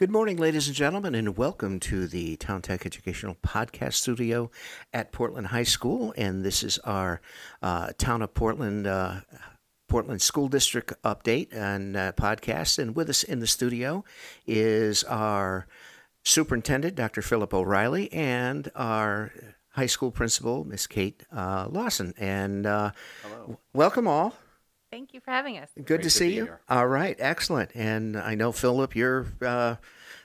Good morning, ladies and gentlemen, and welcome to the Town Tech Educational Podcast Studio at Portland High School. And this is our uh, Town of Portland uh, Portland School District update and uh, podcast. And with us in the studio is our superintendent, Dr. Philip O'Reilly, and our high school principal, Miss Kate uh, Lawson. And uh, welcome all. Thank you for having us. Good Great to to see be you. here. All right, excellent. And I know Philip, you're uh,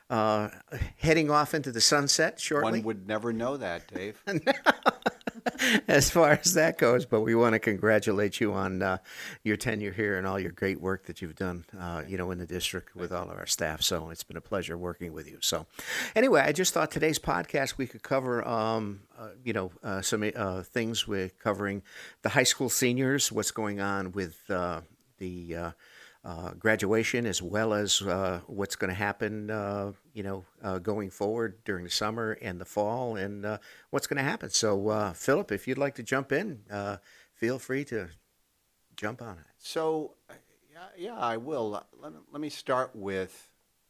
uh, heading off into the sunset shortly, One would never know that, Dave. as far as that goes. But we want to congratulate you on uh, your tenure here and all your great work that you've done, uh, you know, in the district with all of our staff. So it's been a pleasure working with you. So, anyway, I just thought today's podcast we could cover, um, uh, you know, uh, some uh, things with covering the high school seniors, what's going on with uh, the uh, graduation, as well as uh, what's going to happen, uh, you know, uh, going forward during the summer and the fall, and uh, what's going to happen. So, uh, Philip, if you'd like to jump in, uh, feel free to jump on it. So, yeah, yeah, I will. Let me, let me start with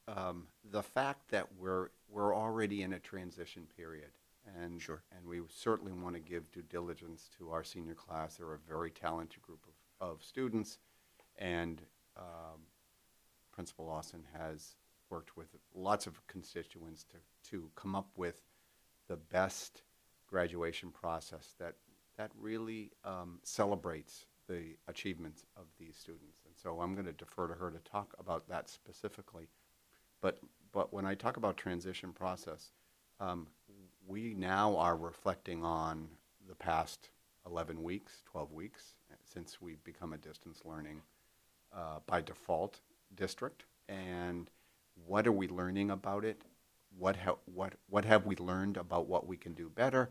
um, the fact that we're we're already in a transition period, and Sure. and we certainly want to give due diligence to our senior class. They're a very talented group of, of students, and um, Principal Lawson has worked with lots of constituents to to come up with the best graduation process that that really um, celebrates the achievements of these students. And so I'm going to defer to her to talk about that specifically. But but when I talk about transition process, um, we now are reflecting on the past 11 weeks, 12 weeks uh, since we've become a distance learning uh, by default district, and what are we learning about it? What ha- what what have we learned about what we can do better,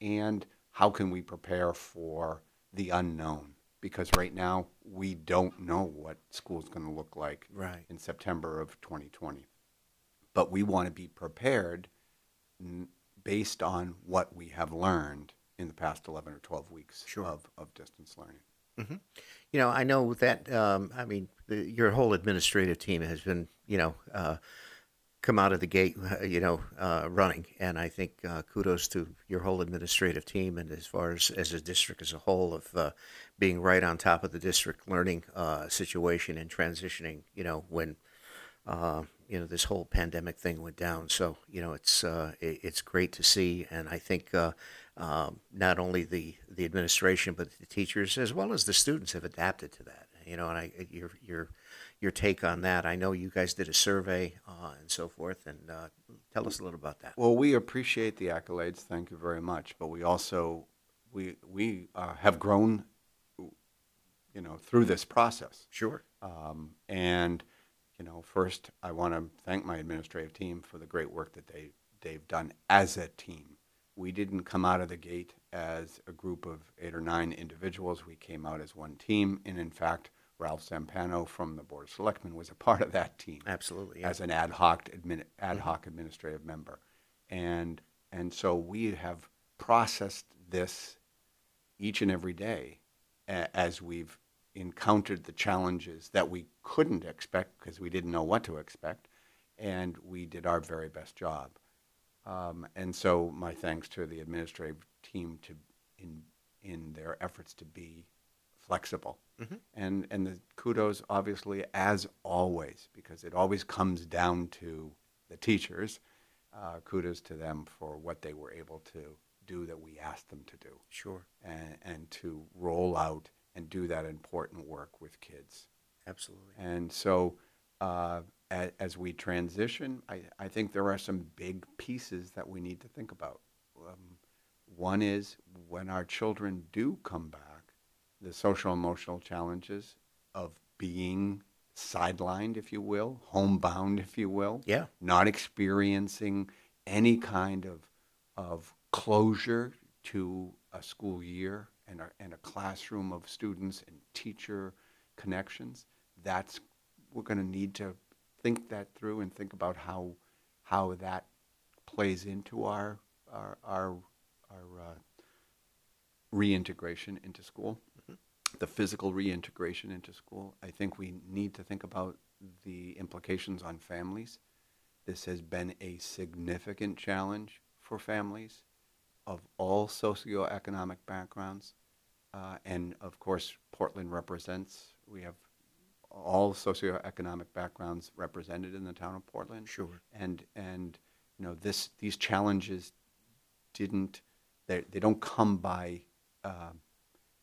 and how can we prepare for the unknown? Because right now we don't know what school's going to look like Right. in September of 2020, but we want to be prepared n- based on what we have learned in the past 11 or 12 weeks Sure. of, of distance learning. You know, I know that. Um, I mean, the, your whole administrative team has been, you know, uh, come out of the gate, uh, you know, uh, running, and I think uh, kudos to your whole administrative team, and as far as as a district as a whole, of uh, being right on top of the district learning uh, situation and transitioning. You know, when uh, you know this whole pandemic thing went down. So you know it's uh, it, it's great to see, and I think um, not only the the administration but the teachers as well as the students have adapted to that. You know, and I your your your take on that. I know you guys did a survey uh, and so forth, and uh, tell us a little about that. Well, we appreciate the accolades. Thank you very much. But we also we we uh, have grown, you know, through this process. Sure. Um, and you know, first I want to thank my administrative team for the great work that they they've done as a team. We didn't come out of the gate as a group of eight or nine individuals. We came out as one team, and in fact, Ralph Zampano from the Board of Selectmen was a part of that team Absolutely. Yeah. as an ad hoc admin, mm-hmm. ad hoc administrative member, and and so we have processed this each and every day a- as we've encountered the challenges that we couldn't expect because we didn't know what to expect, and we did our very best job. Um, and so my thanks to the administrative team to in in their efforts to be flexible. And and the kudos obviously as always because it always comes down to the teachers. Uh, kudos to them for what they were able to do that we asked them to do sure. and, and to roll out and do that important work with kids. Absolutely. And so, uh, as we transition, I, I think there are some big pieces that we need to think about. Um, one is when our children do come back, the social emotional challenges of being sidelined, if you will, homebound, if you will, Yeah. not experiencing any kind of, of closure to a school year and a, and a classroom of students and teacher connections, that's we're going to need to think that through and think about how how that plays into our our our, our uh, reintegration into school, the physical reintegration into school. I think we need to think about the implications on families This has been a significant challenge for families of all socioeconomic backgrounds. Uh, and of course, Portland represents, we have all socioeconomic backgrounds represented in the town of Portland. Sure. And, and, you know, this, these challenges didn't, they, they don't come by, um,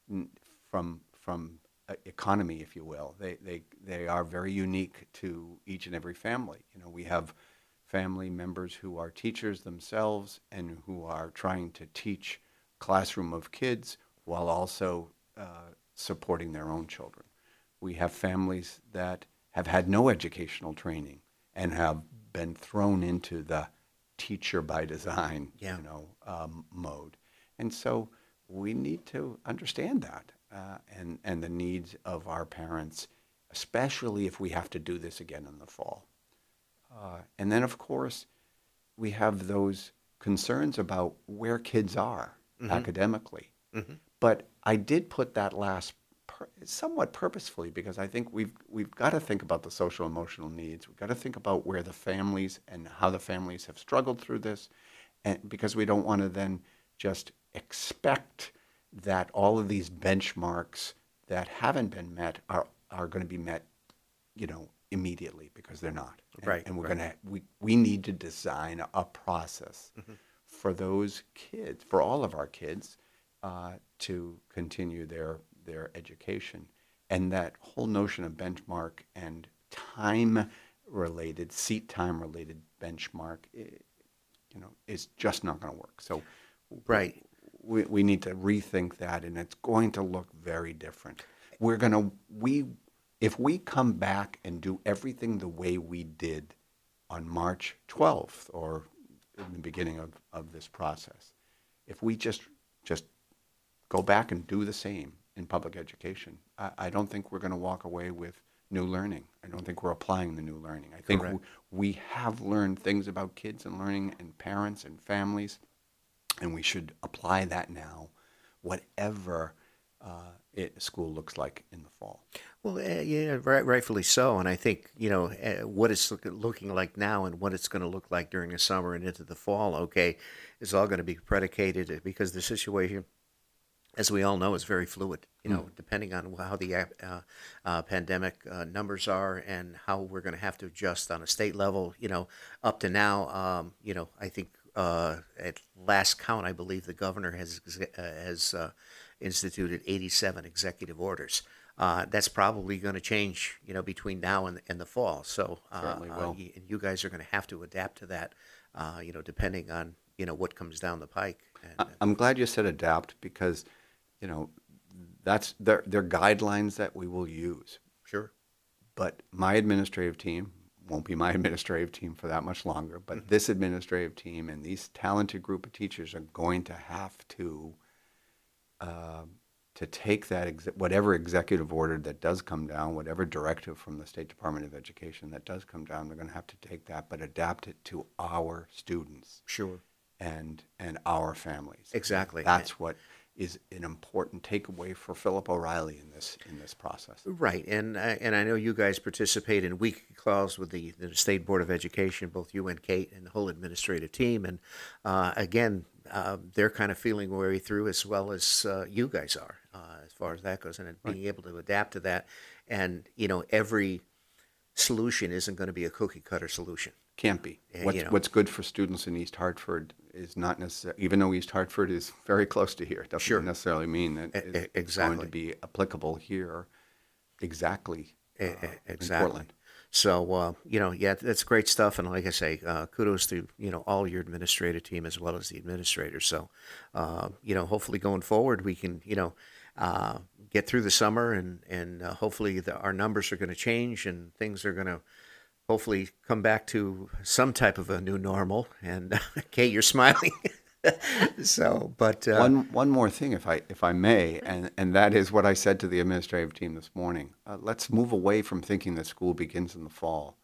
n- from, from uh, economy, if you will. They, they, they are very unique to each and every family. You know, we have family members who are teachers themselves and who are trying to teach classroom of kids while also uh, supporting their own children. We have families that have had no educational training and have been thrown into the teacher by design, Yeah. you know, um, mode. And so we need to understand that uh, and, and the needs of our parents, especially if we have to do this again in the fall. Uh, and then, of course, we have those concerns about where kids are academically. But I did put that last somewhat purposefully because I think we've we've got to think about the social emotional needs. We've got to think about where the families and how the families have struggled through this, and because we don't want to then just expect that all of these benchmarks that haven't been met are are going to be met you know, immediately because they're not. And, Right, And we're right. gonna we we need to design a process for those kids, for all of our kids, uh, to continue their their education. And that whole notion of benchmark and time related, seat time related benchmark, i- you know, is just not going to work. So, Right. we, we need to rethink that and it's going to look very different we're going to we if we come back and do everything the way we did on march 12th or in the beginning of, of this process if we just just go back and do the same in public education i, I don't think we're going to walk away with new learning i don't think we're applying the new learning i think Correct. we, we have learned things about kids and learning and parents and families and we should apply that now, whatever uh, it, school looks like in the fall. Well, uh, yeah, right, rightfully so. And I think you know uh, what it's look, looking like now and what it's going to look like during the summer and into the fall. Okay, is all going to be predicated uh, because the situation, as we all know, is very fluid. You know, depending on how the uh, uh, pandemic uh, numbers are and how we're going to have to adjust on a state level. You know, up to now, um, you know, I think uh, at last count, I believe the governor has uh, has uh, instituted 87 executive orders. Uh, that's probably going to change, you know, between now and, and the fall. So, uh, uh, will. and you guys are going to have to adapt to that, uh, you know, depending on you know what comes down the pike. And, I'm glad you said adapt because, you know, that's they're, they're guidelines that we will use. sure, But my administrative team won't be my administrative team for that much longer. But this administrative team and these talented group of teachers are going to have to um, to take that ex- whatever executive order that does come down, whatever directive from the State Department of Education that does come down, they're going to have to take that, but adapt it to our students sure, and and our families. Exactly. That's what is an important takeaway for Philip O'Reilly in this in this process. right. And uh, and I know you guys participate in weekly calls with the, the state board of education, both you and Kate and the whole administrative team. And uh, again, uh, they're kind of feeling their way through as well as uh, you guys are, uh, as far as that goes, and being able to adapt to that. And you know, every solution isn't going to be a cookie cutter solution. Can't be. What's, you know. what's good for students in East Hartford is not necessarily, even though East Hartford is very close to here, doesn't Sure. necessarily mean that it's e- going to be applicable here exactly. Uh, e- in exactly. Portland. So uh, you know, yeah, that's great stuff. And like I say, uh, kudos to you know all your administrative team as well as the administrators. So uh, you know, hopefully going forward, we can you know uh, get through the summer and and uh, hopefully the, our numbers are going to change and things are going to hopefully come back to some type of a new normal. And Kate, you're smiling. so, but uh, One one more thing, if I if I may, and and that is what I said to the administrative team this morning. Uh, let's move away from thinking that school begins in the fall,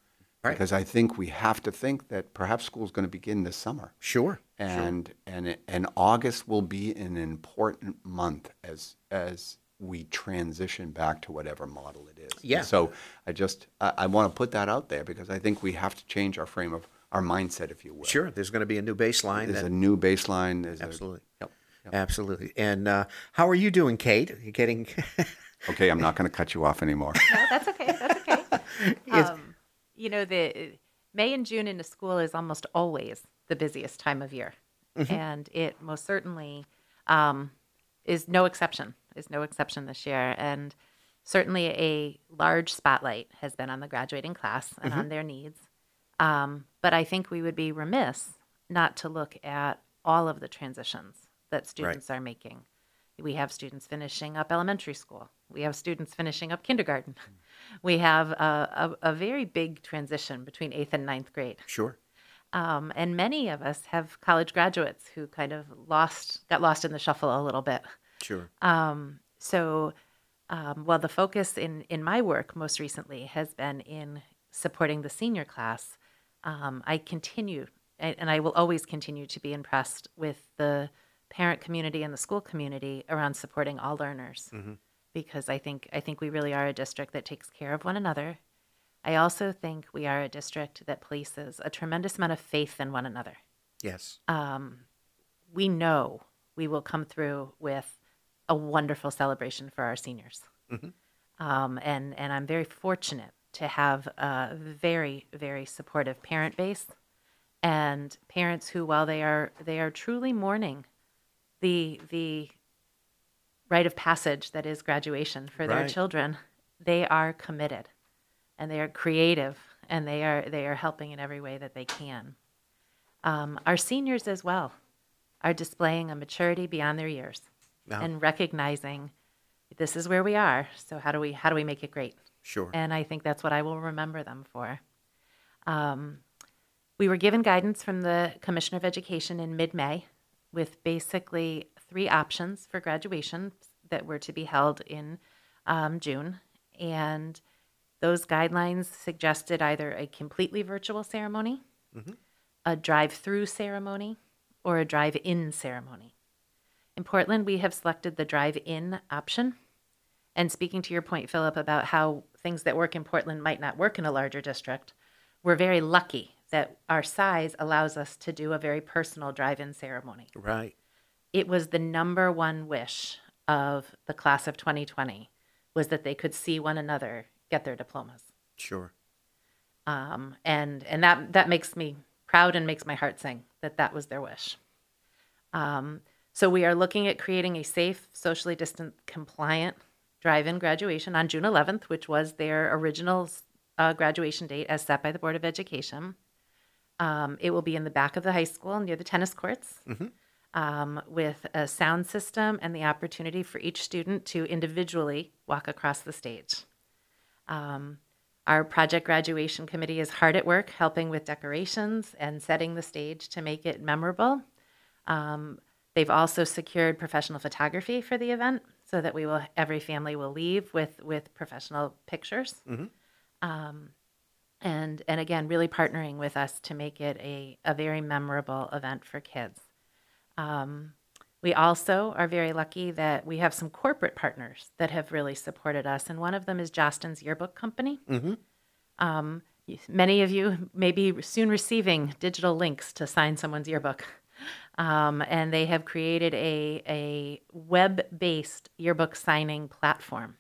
Right. because I think we have to think that perhaps school is going to begin this summer, sure, and and and August will be an important month as as we transition back to whatever model it is. Yeah. So I just I, I want to put that out there because I think we have to change our frame of our mindset, if you will. Sure, there's going to be a new baseline. There's that- a new baseline. There's absolutely. A, yep, yep. Absolutely. And uh, how are you doing, Kate? You getting? Okay, I'm not going to cut you off anymore. No, that's okay. That's okay. Um, you know, the May and June into school is almost always the busiest time of year, and it most certainly um, is no exception. Is no exception this year, and certainly a large spotlight has been on the graduating class and on their needs. Um, but I think we would be remiss not to look at all of the transitions that students are making. We have students finishing up elementary school. We have students finishing up kindergarten. We have a, a, a very big transition between eighth and ninth grade. sure. Um, and many of us have college graduates who kind of lost, got lost in the shuffle a little bit. Sure. Um, so, um, well, the focus in, in my work most recently has been in supporting the senior class. Um, I continue, and I will always continue to be impressed with the parent community and the school community around supporting all learners, because I think I think we really are a district that takes care of one another. I also think we are a district that places a tremendous amount of faith in one another Yes. um, we know we will come through with a wonderful celebration for our seniors. Um, and, and I'm very fortunate to have a very, very supportive parent base and parents who, while they are, they are truly mourning the, the rite of passage that is graduation for their children, they are committed and they are creative and they are, they are helping in every way that they can. Um, our seniors as well are displaying a maturity beyond their years Yeah. and recognizing this is where we are. So how do we how do we make it great? Sure. And I think that's what I will remember them for. Um, we were given guidance from the Commissioner of Education in mid-May with basically three options for graduation that were to be held in um, June, and those guidelines suggested either a completely virtual ceremony, a drive-through ceremony, or a drive-in ceremony. In Portland, we have selected the drive-in option. And speaking to your point, Philip, about how things that work in Portland might not work in a larger district, we're very lucky that our size allows us to do a very personal drive-in ceremony. right. It was the number one wish of the class of 2020 was that they could see one another get their diplomas Sure. um, and and that that makes me proud and makes my heart sing that that was their wish. Um, so we are looking at creating a safe, socially distant, compliant drive-in graduation on June 11th, which was their original uh, graduation date as set by the Board of Education. Um, it will be in the back of the high school near the tennis courts. Um, with a sound system and the opportunity for each student to individually walk across the stage. Um, our project graduation committee is hard at work helping with decorations and setting the stage to make it memorable. Um, they've also secured professional photography for the event so that we will every family will leave with with professional pictures. Um, and and again, really partnering with us to make it a, a very memorable event for kids. Um, we also are very lucky that we have some corporate partners that have really supported us, and one of them is Jostens Yearbook Company. Um, many of you may be soon receiving digital links to sign someone's yearbook. Um, and they have created a, a web based yearbook signing platform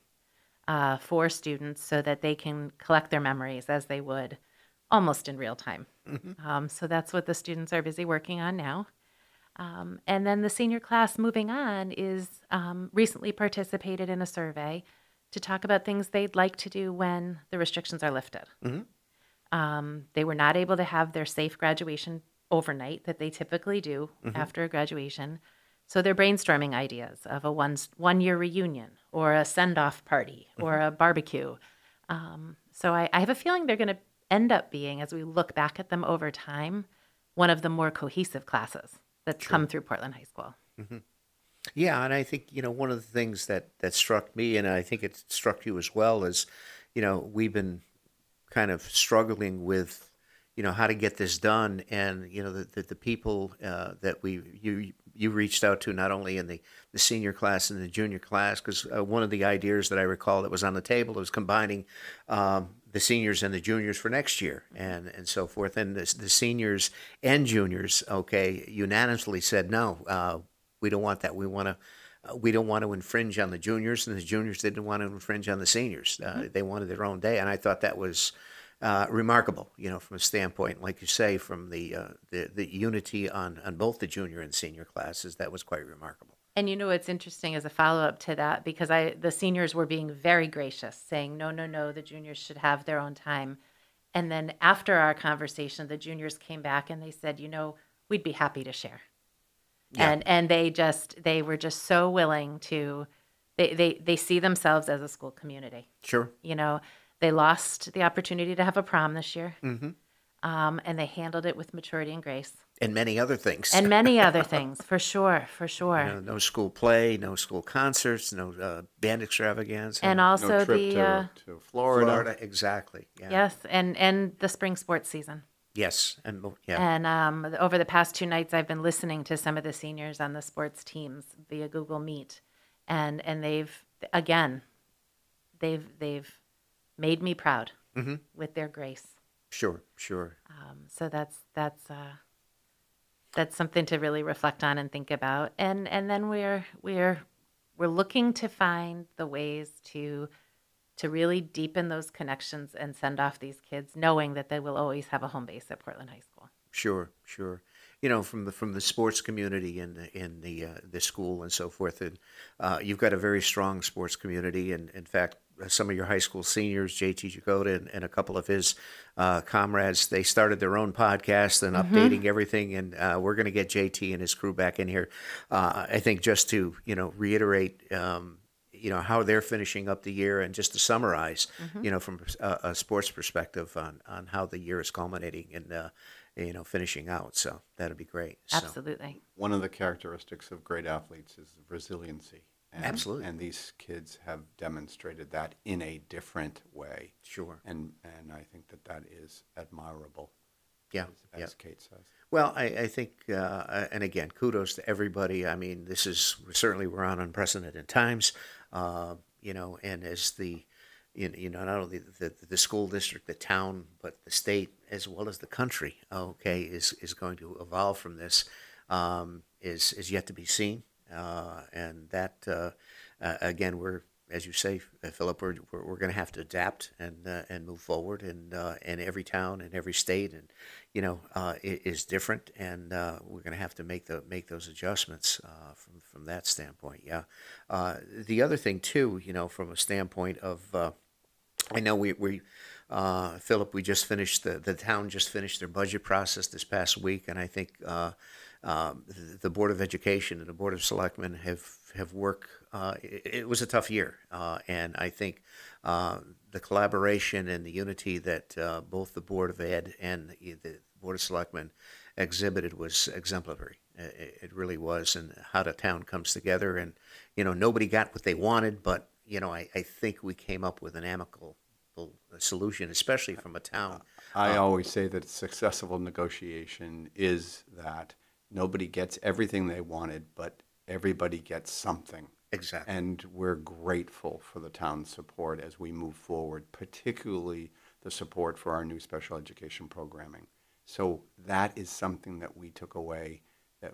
uh, for students so that they can collect their memories as they would almost in real time. Um, so that's what the students are busy working on now. Um, and then the senior class moving on is um, recently participated in a survey to talk about things they'd like to do when the restrictions are lifted. Um, they were not able to have their safe graduation overnight that they typically do mm-hmm. after a graduation. So they're brainstorming ideas of a one, one year reunion or a send off party or mm-hmm. a barbecue. Um, so I, I have a feeling they're going to end up being, as we look back at them over time, one of the more cohesive classes that's come through Portland High School. Mm-hmm. Yeah, and I think you know one of the things that that struck me, and I think it struck you as well, is you know we've been kind of struggling with you know how to get this done, and you know the the, the people uh, that we you you reached out to not only in the the senior class and the junior class, because uh, one of the ideas that I recall that was on the table was combining um, the seniors and the juniors for next year, and and so forth. And the, the seniors and juniors, okay, unanimously said no, uh, we don't want that. We want to. Uh, we don't want to infringe on the juniors, and the juniors didn't want to infringe on the seniors. Uh, They wanted their own day, and I thought that was uh, remarkable. You know, from a standpoint, like you say, from the uh, the the unity on on both the junior and senior classes, that was quite remarkable. And you know what's interesting as a follow up to that because I the seniors were being very gracious, saying no, no, no, the juniors should have their own time. And then after our conversation, the juniors came back and they said, you know, we'd be happy to share. Yeah. And and they just they were just so willing to they they they see themselves as a school community. Sure. You know, they lost the opportunity to have a prom this year. Um, and they handled it with maturity and grace. And many other things. And many other things, for sure, for sure. You know, no school play, no school concerts, no uh, band extravaganza. and No also trip the to, uh, to Florida. Florida, exactly. Yeah. yes, and and the spring sports season. Yes, and yeah, And um, over the past two nights, I've been listening to some of the seniors on the sports teams via Google Meet, and and they've again, they've they've made me proud Mhm. with their grace. sure, sure. Um, so that's that's uh, that's something to really reflect on and think about. And and then we're we're we're looking to find the ways to to really deepen those connections and send off these kids, knowing that they will always have a home base at Portland High School. Sure, sure. You know, from the from the sports community in the in the uh, the school and so forth, and uh, you've got a very strong sports community. And in fact, some of your high school seniors, JT Jagoda and, and a couple of his uh, comrades, they started their own podcast and updating everything. And uh, we're going to get JT and his crew back in here. Uh, I think just to you know reiterate. Um, you know how they're finishing up the year, and just to summarize, you know, from a, a sports perspective on, on how the year is culminating and uh, you know finishing out. So that'd be great. So, Absolutely. One of the characteristics of great athletes is resiliency. And, Absolutely. And these kids have demonstrated that in a different way. Sure. And, and I think that that is admirable, Yeah. as, Yeah. Kate says. Well, I, I think, uh, and again, kudos to everybody. I mean, this is certainly we're on unprecedented times, uh, you know, and as the, you know, you know, not only the, the school district, the town, but the state as well as the country, okay, is is going to evolve from this, um, is is yet to be seen, and that uh, uh, again, we're as you say, uh, Philip, we're, we're, going to have to adapt and uh, and move forward, and uh, and every town and every state and you know uh, is different, and uh, we're going to have to make the make those adjustments uh, from from that standpoint. Yeah. Uh, the other thing too, you know, from a standpoint of, uh, I know we we. Uh, Philip, we just finished the the town just finished their budget process this past week, and I think uh, um, the, Board of Education and the Board of Selectmen have have worked. Uh, it, it was a tough year, uh, and I think uh, the collaboration and the unity that uh, both the Board of Ed and the, the Board of Selectmen exhibited was exemplary. It, it really was, and how the town comes together. And you know, nobody got what they wanted, but you know, I, I think we came up with an amicable solution, especially from a town. I always say that successful negotiation is that nobody gets everything they wanted, but everybody gets something. Exactly. And we're grateful for the town's support as we move forward, particularly the support for our new special education programming. So that is something that we took away that,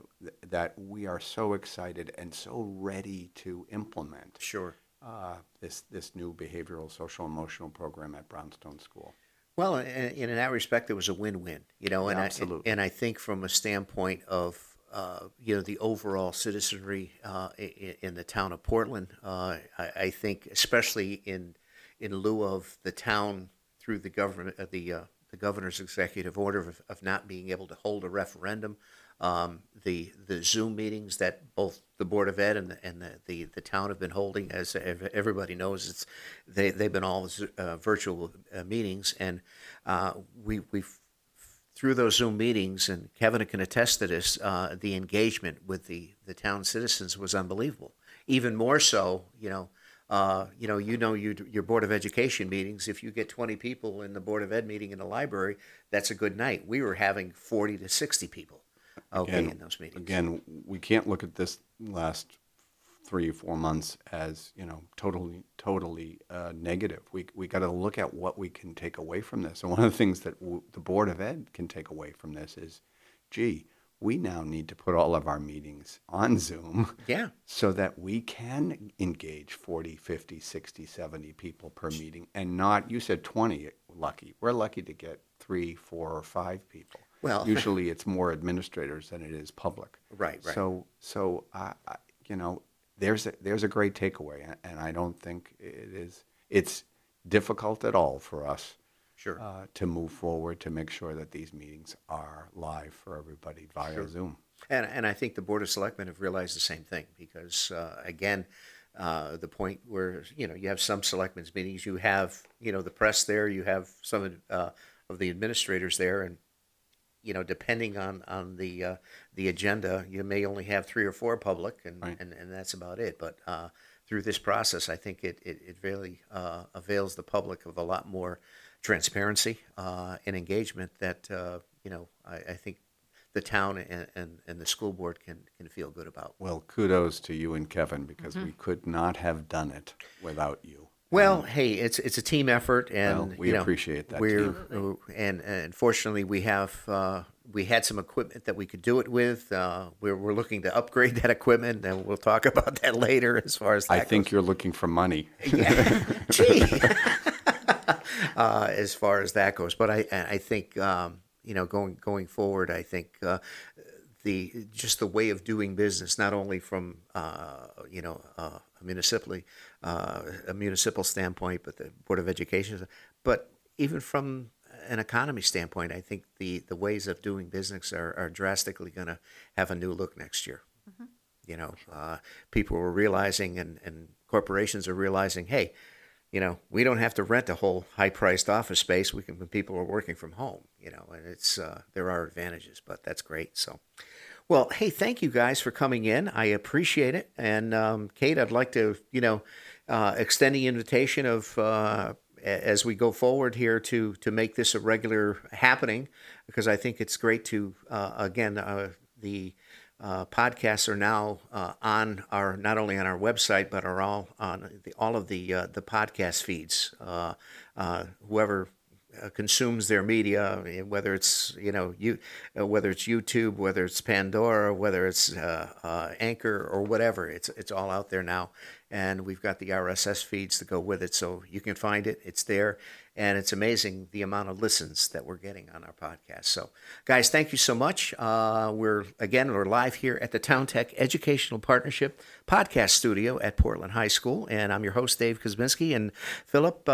that we are so excited and so ready to implement Sure. uh, this, this new behavioral social emotional program at Brownstone School. Well, in, in that respect, it was a win-win, you know, and Absolutely. I, and I think from a standpoint of uh, you know the overall citizenry uh, in, in the town of Portland, uh, I, I think especially in in lieu of the town through the government, uh, the uh, the governor's executive order of, of not being able to hold a referendum, um, the the Zoom meetings that both the Board of Ed and the, and the, the, the town have been holding, as everybody knows, it's they they've been all uh, virtual uh, meetings, and uh, we we've through those Zoom meetings, and Kevin can attest to this, uh, the engagement with the, the town citizens was unbelievable. Even more so, you know, uh, you know, you know, you, your board of education meetings. If you get twenty people in the board of ed meeting in the library, that's a good night. We were having forty to sixty people, okay, in those meetings. Again, we can't look at this last three or four months as you know totally totally uh, negative. We we got to look at what we can take away from this. And one of the things that w- the board of ed can take away from this is, gee, we now need to put all of our meetings on Zoom Yeah. so that we can engage 40, 50, 60, 70 people per meeting and not, you said 20 lucky. We're lucky to get three, four, or five people. Well- usually it's more administrators than it is public. Right, right. So, so, uh, I- you know, there's a, there's a great takeaway, and- and I don't think it is, it's difficult at all for us Sure. uh, to move forward to make sure that these meetings are live for everybody via Zoom. And, and I think the Board of Selectmen have realized the same thing because, uh, again, uh, the point where, you know, you have some selectmen's meetings, you have, you know, the press there, you have some uh, of the administrators there, and, you know, depending on, on the, uh, the agenda, you may only have three or four public, and, Right. and, and that's about it. But uh, through this process, I think it, it, it really uh, avails the public of a lot more transparency uh, and engagement that, uh, you know, I, I think the town and, and, and the school board can, can feel good about. Well, kudos to you and Kevin because Mm-hmm. we could not have done it without you. Well, hey, it's it's a team effort, and Well, we you know, appreciate that We're team. uh, and and fortunately, we have uh, we had some equipment that we could do it with. Uh, we're we're looking to upgrade that equipment, and we'll talk about that later. As far as that I goes. think you're looking for money. Gee. uh, as far as that goes. But I, I think um, you know going going forward, I think uh, the just the way of doing business, not only from uh, you know uh, municipally uh, a municipal standpoint, but the Board of Education, but even from an economy standpoint, I think the the ways of doing business are, are drastically going to have a new look next year. You know, uh, people are realizing, and, and corporations are realizing, hey, you know, we don't have to rent a whole high-priced office space. We can when people are working from home. You know, and it's uh, there are advantages, but that's great. So, well, hey, thank you guys for coming in. I appreciate it. And um, Kate, I'd like to, you know, uh, extend the invitation of uh, as we go forward here to to make this a regular happening, because I think it's great to uh, again uh, the uh, podcasts are now uh, on our not only on our website but are all on the, all of the the podcast feeds. Whoever uh, consumes their media, whether it's you know you, uh, whether it's YouTube, whether it's Pandora, whether it's uh, uh, Anchor or whatever, it's it's all out there now, and we've got the RSS feeds to go with it, so you can find it. It's there, and it's amazing the amount of listens that we're getting on our podcast. So, guys, thank you so much. We're again we're live here at the Town Tech Educational Partnership podcast studio at Portland High School, and I'm your host Dave Kosminski and Philip.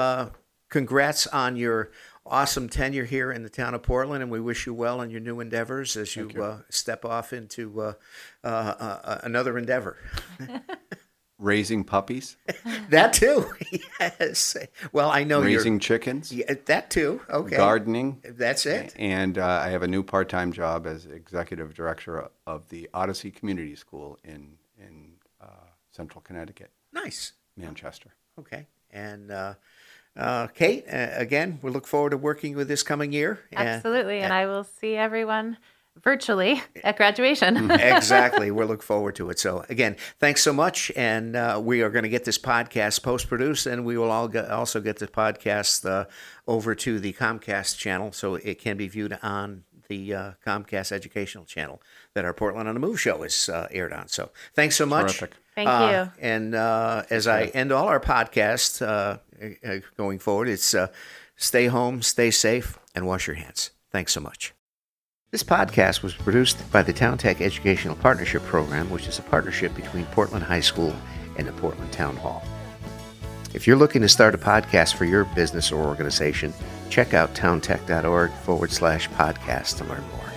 Congrats on your awesome tenure here in the town of Portland, and we wish you well in your new endeavors as you, you. Uh, step off into uh, uh, uh, another endeavor. Raising puppies, that too, yes. Well, I know raising chickens, you're yeah, that too. Okay, gardening, That's it. and uh, I have a new part-time job as executive director of the Odyssey Community School in in uh, Central Connecticut, Nice. Manchester. Okay, and uh, uh, Kate, uh, again, we look forward to working with this coming year. and- Absolutely. And I will see everyone virtually at graduation. exactly. We'll look forward to it. So again, thanks so much, and uh, we are going to get this podcast post produced, and we will all get, also get the podcast uh, over to the Comcast channel, so it can be viewed on the uh, Comcast educational channel that our Portland on the Move show is uh, aired on. So thanks so much. Terrific. Thank Uh, you. And uh, as I end all our podcasts uh, uh, going forward, it's uh, stay home, stay safe, and wash your hands. Thanks so much. This podcast was produced by the Town Tech Educational Partnership Program, which is a partnership between Portland High School and the Portland Town Hall. If you're looking to start a podcast for your business or organization, check out towntech.org forward slash podcast to learn more.